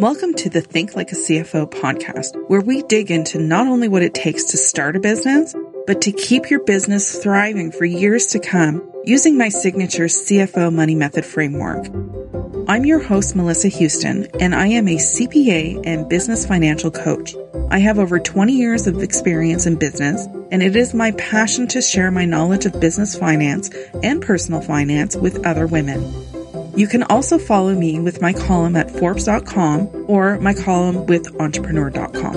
Welcome to the Think Like a CFO podcast, where we dig into not only what it takes to start a business, but to keep your business thriving for years to come using my signature CFO money method framework. I'm your host, Melissa Houston, and I am a CPA and business financial coach. I have over 20 years of experience in business, and it is my passion to share my knowledge of business finance and personal finance with other women. You can also follow me with my column at Forbes.com or my column with Entrepreneur.com.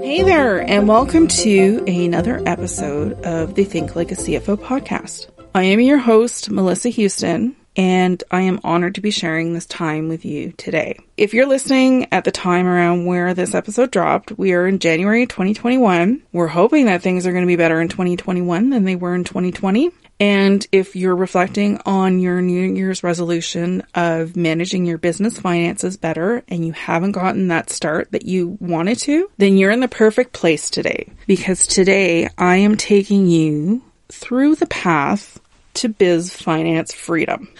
Hey there, and welcome to another episode of the Think Like a CFO podcast. I am your host, Melissa Houston, and I am honored to be sharing this time with you today. If you're listening at the time around where this episode dropped, we are in January 2021. We're hoping that things are going to be better in 2021 than they were in 2020. And if you're reflecting on your New Year's resolution of managing your business finances better and you haven't gotten that start that you wanted to, then you're in the perfect place today. Because today I am taking you through the path to biz finance freedom.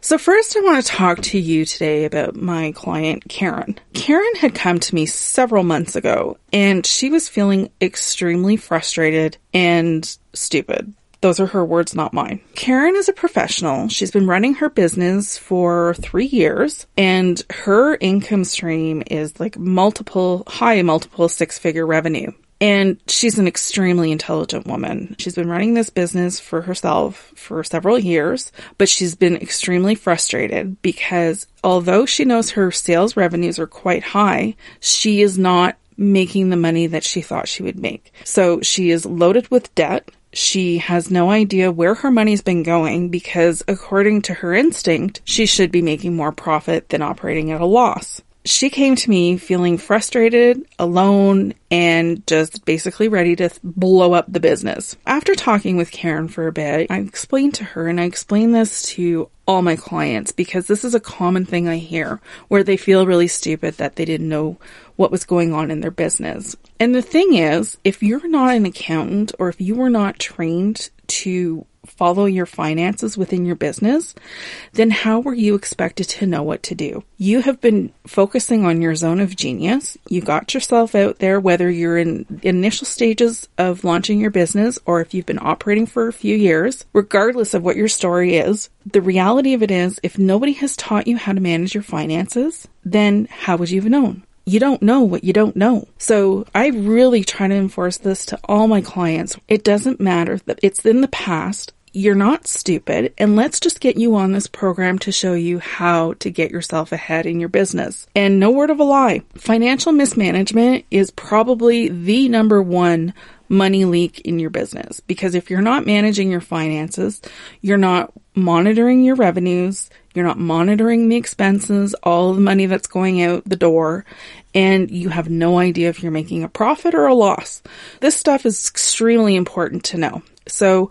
So first I want to talk to you today about my client Karen. Karen had come to me several months ago and she was feeling extremely frustrated and stupid. Those are her words, not mine. Karen is a professional. She's been running her business for three years and her income stream is like multiple, high multiple six figure revenue. And she's an extremely intelligent woman. She's been running this business for herself for several years, but she's been extremely frustrated because although she knows her sales revenues are quite high, she is not making the money that she thought she would make. So she is loaded with debt. She has no idea where her money's been going because according to her instinct, she should be making more profit than operating at a loss she came to me feeling frustrated, alone, and just basically ready to blow up the business. After talking with Karen for a bit, I explained to her, and I explained this to all my clients because this is a common thing I hear where they feel really stupid that they didn't know what was going on in their business. And the thing is, if you're not an accountant or if you were not trained to follow your finances within your business, then how were you expected to know what to do? You have been focusing on your zone of genius. You got yourself out there, whether you're in initial stages of launching your business or if you've been operating for a few years, regardless of what your story is, the reality of it is if nobody has taught you how to manage your finances, then how would you have known? you don't know what you don't know. So I really try to enforce this to all my clients. It doesn't matter that it's in the past. You're not stupid, and let's just get you on this program to show you how to get yourself ahead in your business. And no word of a lie, financial mismanagement is probably the number one money leak in your business because if you're not managing your finances, you're not monitoring your revenues, you're not monitoring the expenses, all the money that's going out the door, and you have no idea if you're making a profit or a loss. This stuff is extremely important to know. So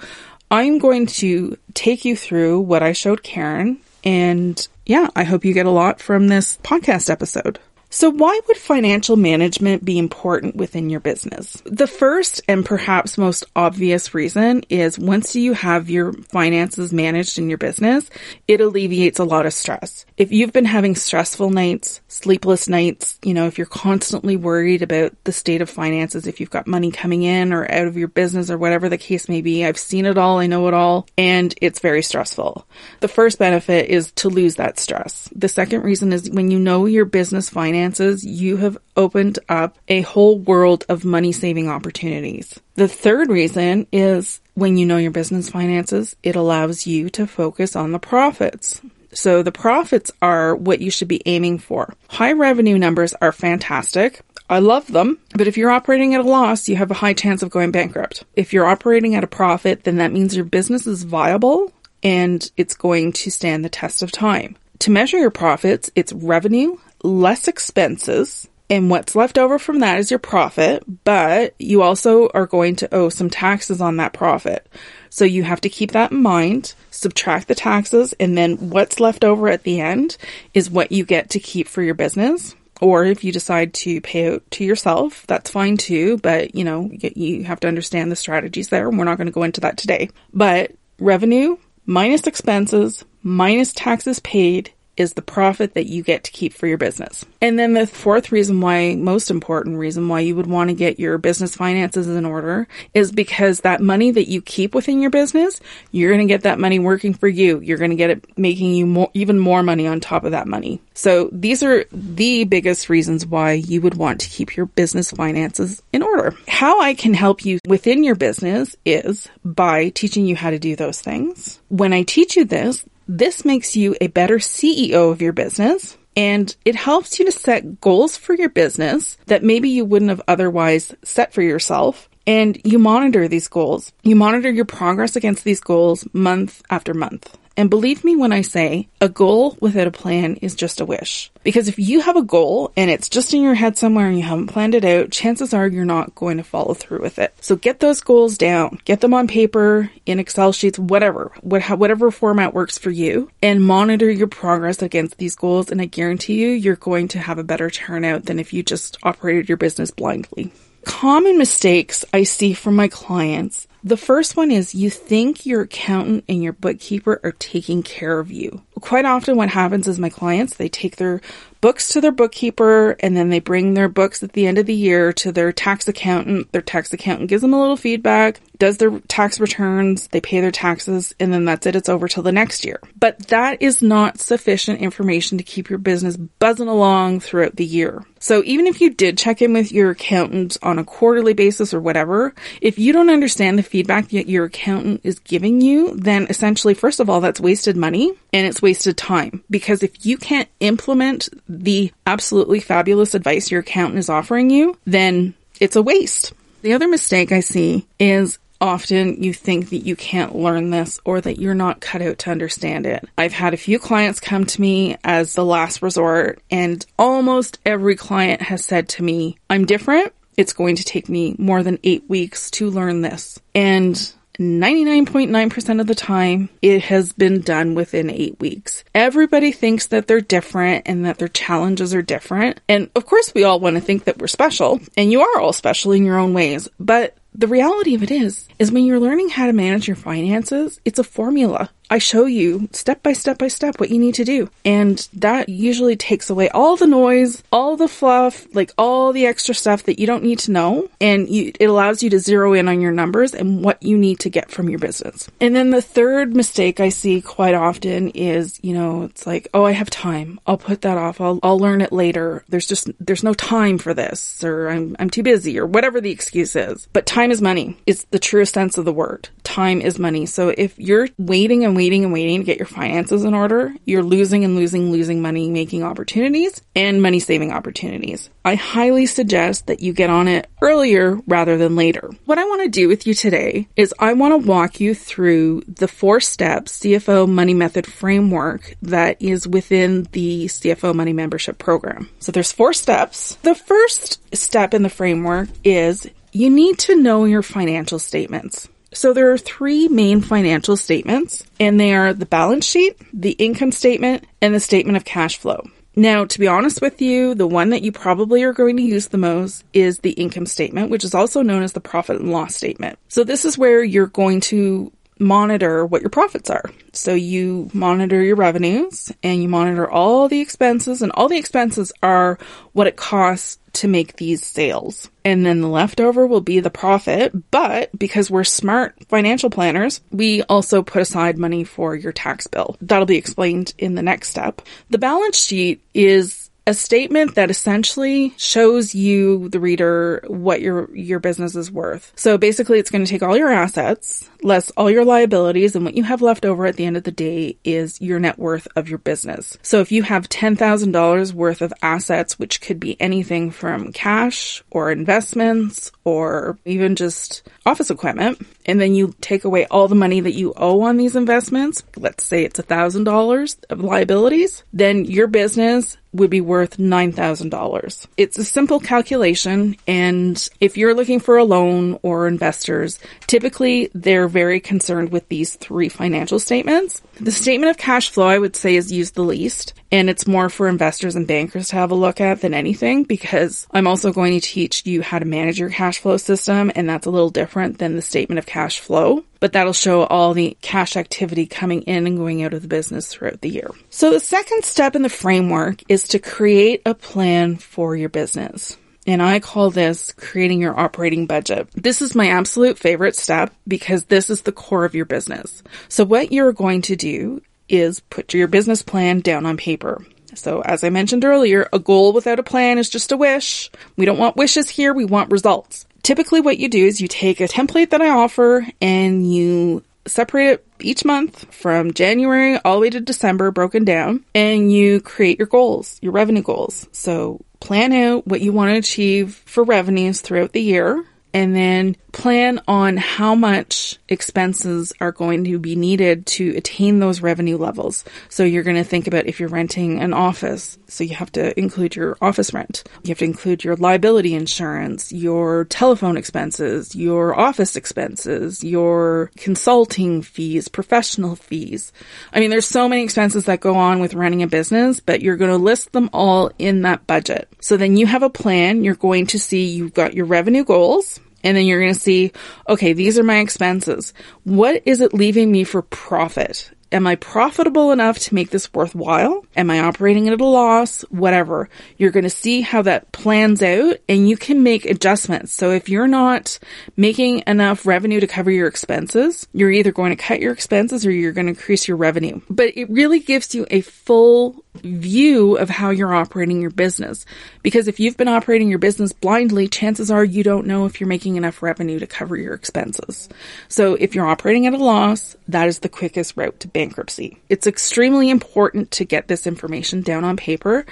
I'm going to take you through what I showed Karen and yeah, I hope you get a lot from this podcast episode. So why would financial management be important within your business? The first and perhaps most obvious reason is once you have your finances managed in your business, it alleviates a lot of stress. If you've been having stressful nights, sleepless nights, you know, if you're constantly worried about the state of finances, if you've got money coming in or out of your business or whatever the case may be, I've seen it all, I know it all, and it's very stressful. The first benefit is to lose that stress. The second reason is when you know your business finances finances, you have opened up a whole world of money saving opportunities. The third reason is when you know your business finances, it allows you to focus on the profits. So the profits are what you should be aiming for. High revenue numbers are fantastic. I love them, but if you're operating at a loss, you have a high chance of going bankrupt. If you're operating at a profit, then that means your business is viable and it's going to stand the test of time. To measure your profits, it's revenue less expenses and what's left over from that is your profit, but you also are going to owe some taxes on that profit. So you have to keep that in mind, subtract the taxes, and then what's left over at the end is what you get to keep for your business. Or if you decide to pay out to yourself, that's fine too, but you know, you have to understand the strategies there. And we're not going to go into that today. But revenue minus expenses minus taxes paid is the profit that you get to keep for your business. And then the fourth reason why, most important reason why you would want to get your business finances in order is because that money that you keep within your business, you're going to get that money working for you. You're going to get it making you more, even more money on top of that money. So these are the biggest reasons why you would want to keep your business finances in order. How I can help you within your business is by teaching you how to do those things. When I teach you this, this makes you a better CEO of your business and it helps you to set goals for your business that maybe you wouldn't have otherwise set for yourself. And you monitor these goals. You monitor your progress against these goals month after month. And believe me when I say a goal without a plan is just a wish. Because if you have a goal and it's just in your head somewhere and you haven't planned it out, chances are you're not going to follow through with it. So get those goals down, get them on paper, in Excel sheets, whatever, whatever format works for you and monitor your progress against these goals. And I guarantee you, you're going to have a better turnout than if you just operated your business blindly. Common mistakes I see from my clients the first one is you think your accountant and your bookkeeper are taking care of you. Quite often what happens is my clients, they take their books to their bookkeeper and then they bring their books at the end of the year to their tax accountant. Their tax accountant gives them a little feedback, does their tax returns, they pay their taxes, and then that's it. It's over till the next year. But that is not sufficient information to keep your business buzzing along throughout the year. So even if you did check in with your accountant on a quarterly basis or whatever, if you don't understand the feedback that your accountant is giving you, then essentially, first of all, that's wasted money and it's wasted time because if you can't implement the absolutely fabulous advice your accountant is offering you, then it's a waste. The other mistake I see is often you think that you can't learn this or that you're not cut out to understand it. I've had a few clients come to me as the last resort and almost every client has said to me, I'm different. It's going to take me more than eight weeks to learn this. And 99.9% of the time, it has been done within eight weeks. Everybody thinks that they're different and that their challenges are different. And of course, we all want to think that we're special, and you are all special in your own ways. But the reality of it is, is when you're learning how to manage your finances, it's a formula. I show you step by step by step what you need to do. And that usually takes away all the noise, all the fluff, like all the extra stuff that you don't need to know. And you, it allows you to zero in on your numbers and what you need to get from your business. And then the third mistake I see quite often is, you know, it's like, oh, I have time. I'll put that off. I'll, I'll learn it later. There's just, there's no time for this or I'm, I'm too busy or whatever the excuse is. But time is money. It's the truest sense of the word. Time is money. So if you're waiting and waiting and waiting to get your finances in order, you're losing and losing, losing money making opportunities and money saving opportunities. I highly suggest that you get on it earlier rather than later. What I want to do with you today is I want to walk you through the four steps CFO money method framework that is within the CFO money membership program. So there's four steps. The first step in the framework is you need to know your financial statements. So there are three main financial statements, and they are the balance sheet, the income statement, and the statement of cash flow. Now, to be honest with you, the one that you probably are going to use the most is the income statement, which is also known as the profit and loss statement. So this is where you're going to monitor what your profits are. So you monitor your revenues and you monitor all the expenses and all the expenses are what it costs to make these sales. And then the leftover will be the profit. But because we're smart financial planners, we also put aside money for your tax bill. That'll be explained in the next step. The balance sheet is a statement that essentially shows you, the reader, what your, your business is worth. So basically it's going to take all your assets, less all your liabilities, and what you have left over at the end of the day is your net worth of your business. So if you have $10,000 worth of assets, which could be anything from cash or investments or even just office equipment, and then you take away all the money that you owe on these investments, let's say it's $1,000 of liabilities, then your business would be worth $9,000. It's a simple calculation, and if you're looking for a loan or investors, typically they're very concerned with these three financial statements. The statement of cash flow, I would say, is used the least, And it's more for investors and bankers to have a look at than anything because I'm also going to teach you how to manage your cash flow system. And that's a little different than the statement of cash flow but that'll show all the cash activity coming in and going out of the business throughout the year. So the second step in the framework is to create a plan for your business. And I call this creating your operating budget. This is my absolute favorite step because this is the core of your business. So what you're going to do is put your business plan down on paper. So as I mentioned earlier, a goal without a plan is just a wish. We don't want wishes here, we want results. Typically what you do is you take a template that I offer and you separate it each month from January all the way to December broken down and you create your goals, your revenue goals. So plan out what you want to achieve for revenues throughout the year and then plan on how much expenses are going to be needed to attain those revenue levels. So you're going to think about if you're renting an office, so you have to include your office rent. You have to include your liability insurance, your telephone expenses, your office expenses, your consulting fees, professional fees. I mean, there's so many expenses that go on with running a business, but you're going to list them all in that budget. So then you have a plan. You're going to see you've got your revenue goals and then you're going to see, okay, these are my expenses. What is it leaving me for profit? Am I profitable enough to make this worthwhile? Am I operating at a loss? Whatever. You're going to see how that plans out and you can make adjustments. So if you're not making enough revenue to cover your expenses, you're either going to cut your expenses or you're going to increase your revenue. But it really gives you a full view of how you're operating your business. Because if you've been operating your business blindly, chances are you don't know if you're making enough revenue to cover your expenses. So if you're operating at a loss, that is the quickest route to bankruptcy. It's extremely important to get this information down on paper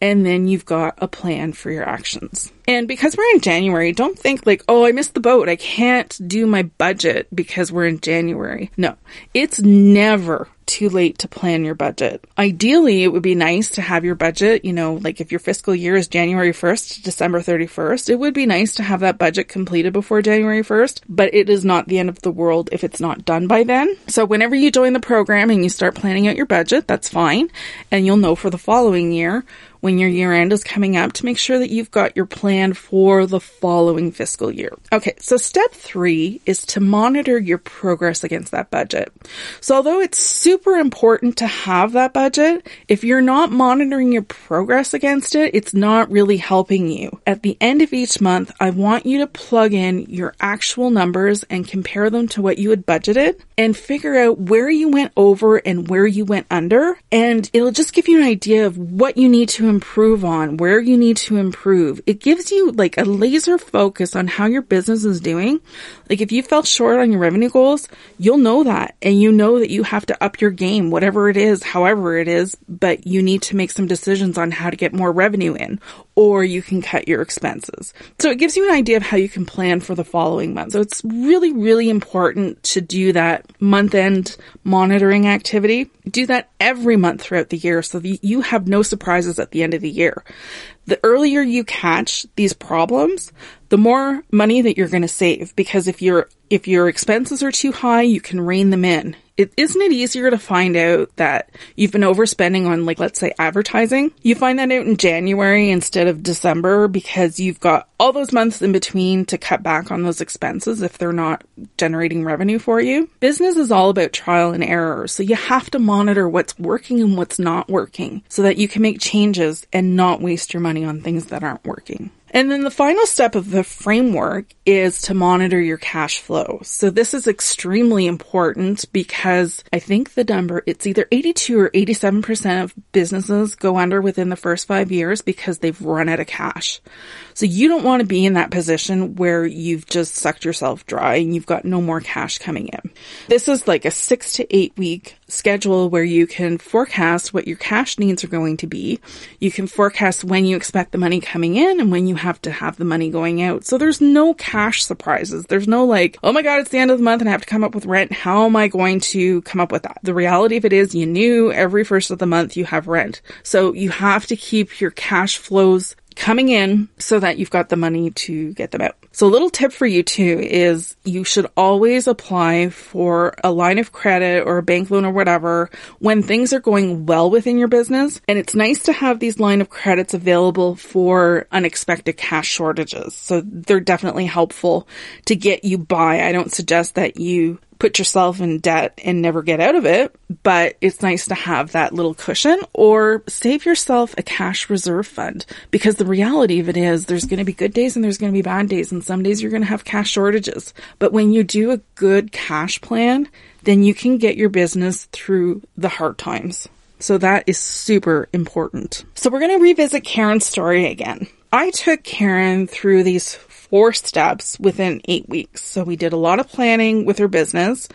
and then you've got a plan for your actions. And because we're in January, don't think like, oh, I missed the boat. I can't do my budget because we're in January. No, it's never too late to plan your budget. Ideally, it would be nice to have your budget, you know, like if your fiscal year is January 1st to December 31st, it would be nice to have that budget completed before January 1st, but it is not the end of the world if it's not done by then. So whenever you join the program and you start planning out your budget, that's fine. And you'll know for the following year when your year end is coming up to make sure that you've got your plan for the following fiscal year. Okay, so step three is to monitor your progress against that budget. So although it's super important to have that budget, if you're not monitoring your progress against it, it's not really helping you. At the end of each month, I want you to plug in your actual numbers and compare them to what you had budgeted and figure out where you went over and where you went under. And it'll just give you an idea of what you need to improve on, where you need to improve. It gives you like a laser focus on how your business is doing. Like if you fell short on your revenue goals, you'll know that and you know that you have to up your game, whatever it is, however it is, but you need to make some decisions on how to get more revenue in or you can cut your expenses. So it gives you an idea of how you can plan for the following month. So it's really, really important to do that month end monitoring activity. Do that every month throughout the year so that you have no surprises at the end of the year. The earlier you catch these problems, the more money that you're going to save because if your if your expenses are too high, you can rein them in it isn't it easier to find out that you've been overspending on like let's say advertising? You find that out in january instead of december because you've got all those months in between to cut back on those expenses if they're not generating revenue for you. Business is all about trial and error so you have to monitor what's working and what's not working so that you can make changes and not waste your money on things that aren't working and then the final step of the framework is to monitor your cash flow. So this is extremely important because I think the number, it's either 82 or 87% of businesses go under within the first five years because they've run out of cash. So you don't want to be in that position where you've just sucked yourself dry and you've got no more cash coming in. This is like a six to eight week schedule where you can forecast what your cash needs are going to be. You can forecast when you expect the money coming in and when you have to have the money going out. So there's no cash surprises. There's no like, oh my God, it's the end of the month and I have to come up with rent. How am I going to come up with that? The reality of it is you knew every first of the month you have rent. So you have to keep your cash flows coming in so that you've got the money to get them out. So a little tip for you too is you should always apply for a line of credit or a bank loan or whatever when things are going well within your business. And it's nice to have these line of credits available for unexpected cash shortages. So they're definitely helpful to get you by. I don't suggest that you put yourself in debt and never get out of it, but it's nice to have that little cushion or save yourself a cash reserve fund because the reality of it is there's going to be good days and there's going to be bad days and some days you're going to have cash shortages. But when you do a good cash plan, then you can get your business through the hard times. So that is super important. So we're going to revisit Karen's story again. I took Karen through these four steps within eight weeks. So we did a lot of planning with her business.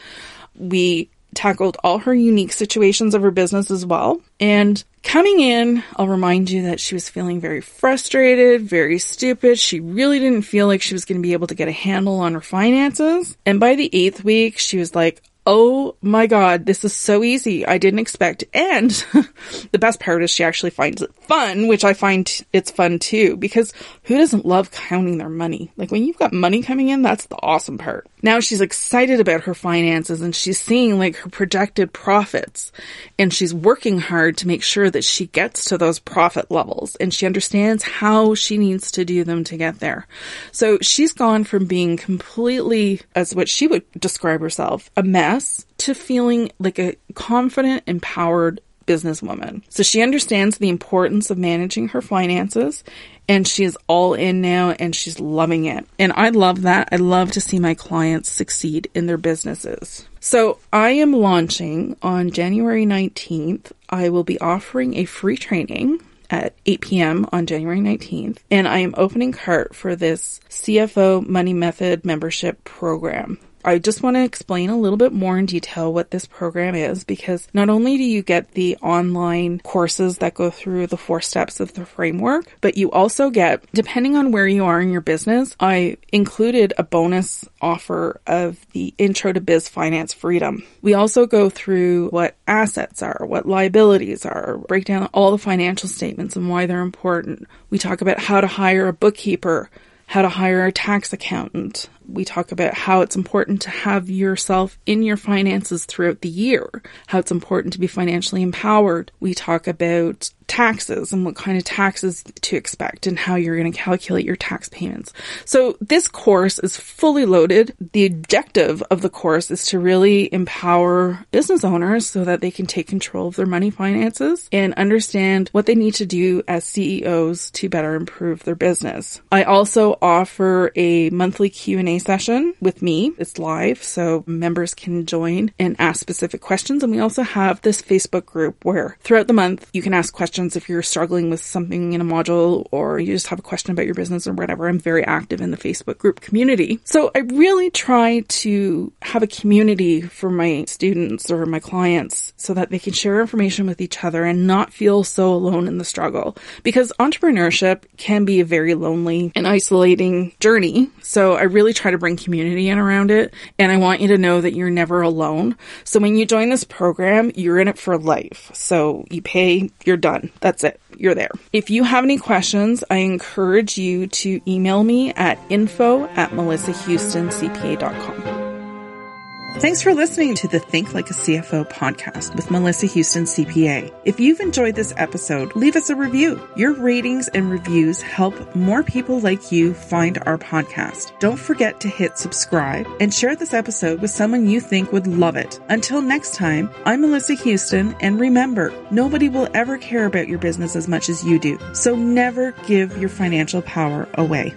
We tackled all her unique situations of her business as well. And coming in, I'll remind you that she was feeling very frustrated, very stupid. She really didn't feel like she was going to be able to get a handle on her finances. And by the eighth week, she was like, Oh my god, this is so easy. I didn't expect. And the best part is she actually finds it fun, which I find it's fun too, because who doesn't love counting their money? Like when you've got money coming in, that's the awesome part. Now she's excited about her finances and she's seeing like her projected profits and she's working hard to make sure that she gets to those profit levels and she understands how she needs to do them to get there. So she's gone from being completely, as what she would describe herself, a mess to feeling like a confident, empowered businesswoman. So she understands the importance of managing her finances and she is all in now and she's loving it. And I love that. I love to see my clients succeed in their businesses. So I am launching on January 19th. I will be offering a free training at 8 p.m. on January 19th, and I am opening cart for this CFO Money Method membership program. I just want to explain a little bit more in detail what this program is because not only do you get the online courses that go through the four steps of the framework, but you also get, depending on where you are in your business, I included a bonus offer of the intro to biz finance freedom. We also go through what assets are, what liabilities are, break down all the financial statements and why they're important. We talk about how to hire a bookkeeper, how to hire a tax accountant, we talk about how it's important to have yourself in your finances throughout the year, how it's important to be financially empowered. We talk about taxes and what kind of taxes to expect and how you're going to calculate your tax payments. So this course is fully loaded. The objective of the course is to really empower business owners so that they can take control of their money finances and understand what they need to do as CEOs to better improve their business. I also offer a monthly Q&A session with me. It's live, so members can join and ask specific questions. And we also have this Facebook group where throughout the month you can ask questions if you're struggling with something in a module or you just have a question about your business or whatever. I'm very active in the Facebook group community. So I really try to have a community for my students or my clients so that they can share information with each other and not feel so alone in the struggle because entrepreneurship can be a very lonely and isolating journey. So I really try to bring community in around it. And I want you to know that you're never alone. So when you join this program, you're in it for life. So you pay, you're done. That's it. You're there. If you have any questions, I encourage you to email me at info at melissahoustoncpa.com. Thanks for listening to the Think Like a CFO podcast with Melissa Houston CPA. If you've enjoyed this episode, leave us a review. Your ratings and reviews help more people like you find our podcast. Don't forget to hit subscribe and share this episode with someone you think would love it. Until next time, I'm Melissa Houston and remember, nobody will ever care about your business as much as you do. So never give your financial power away.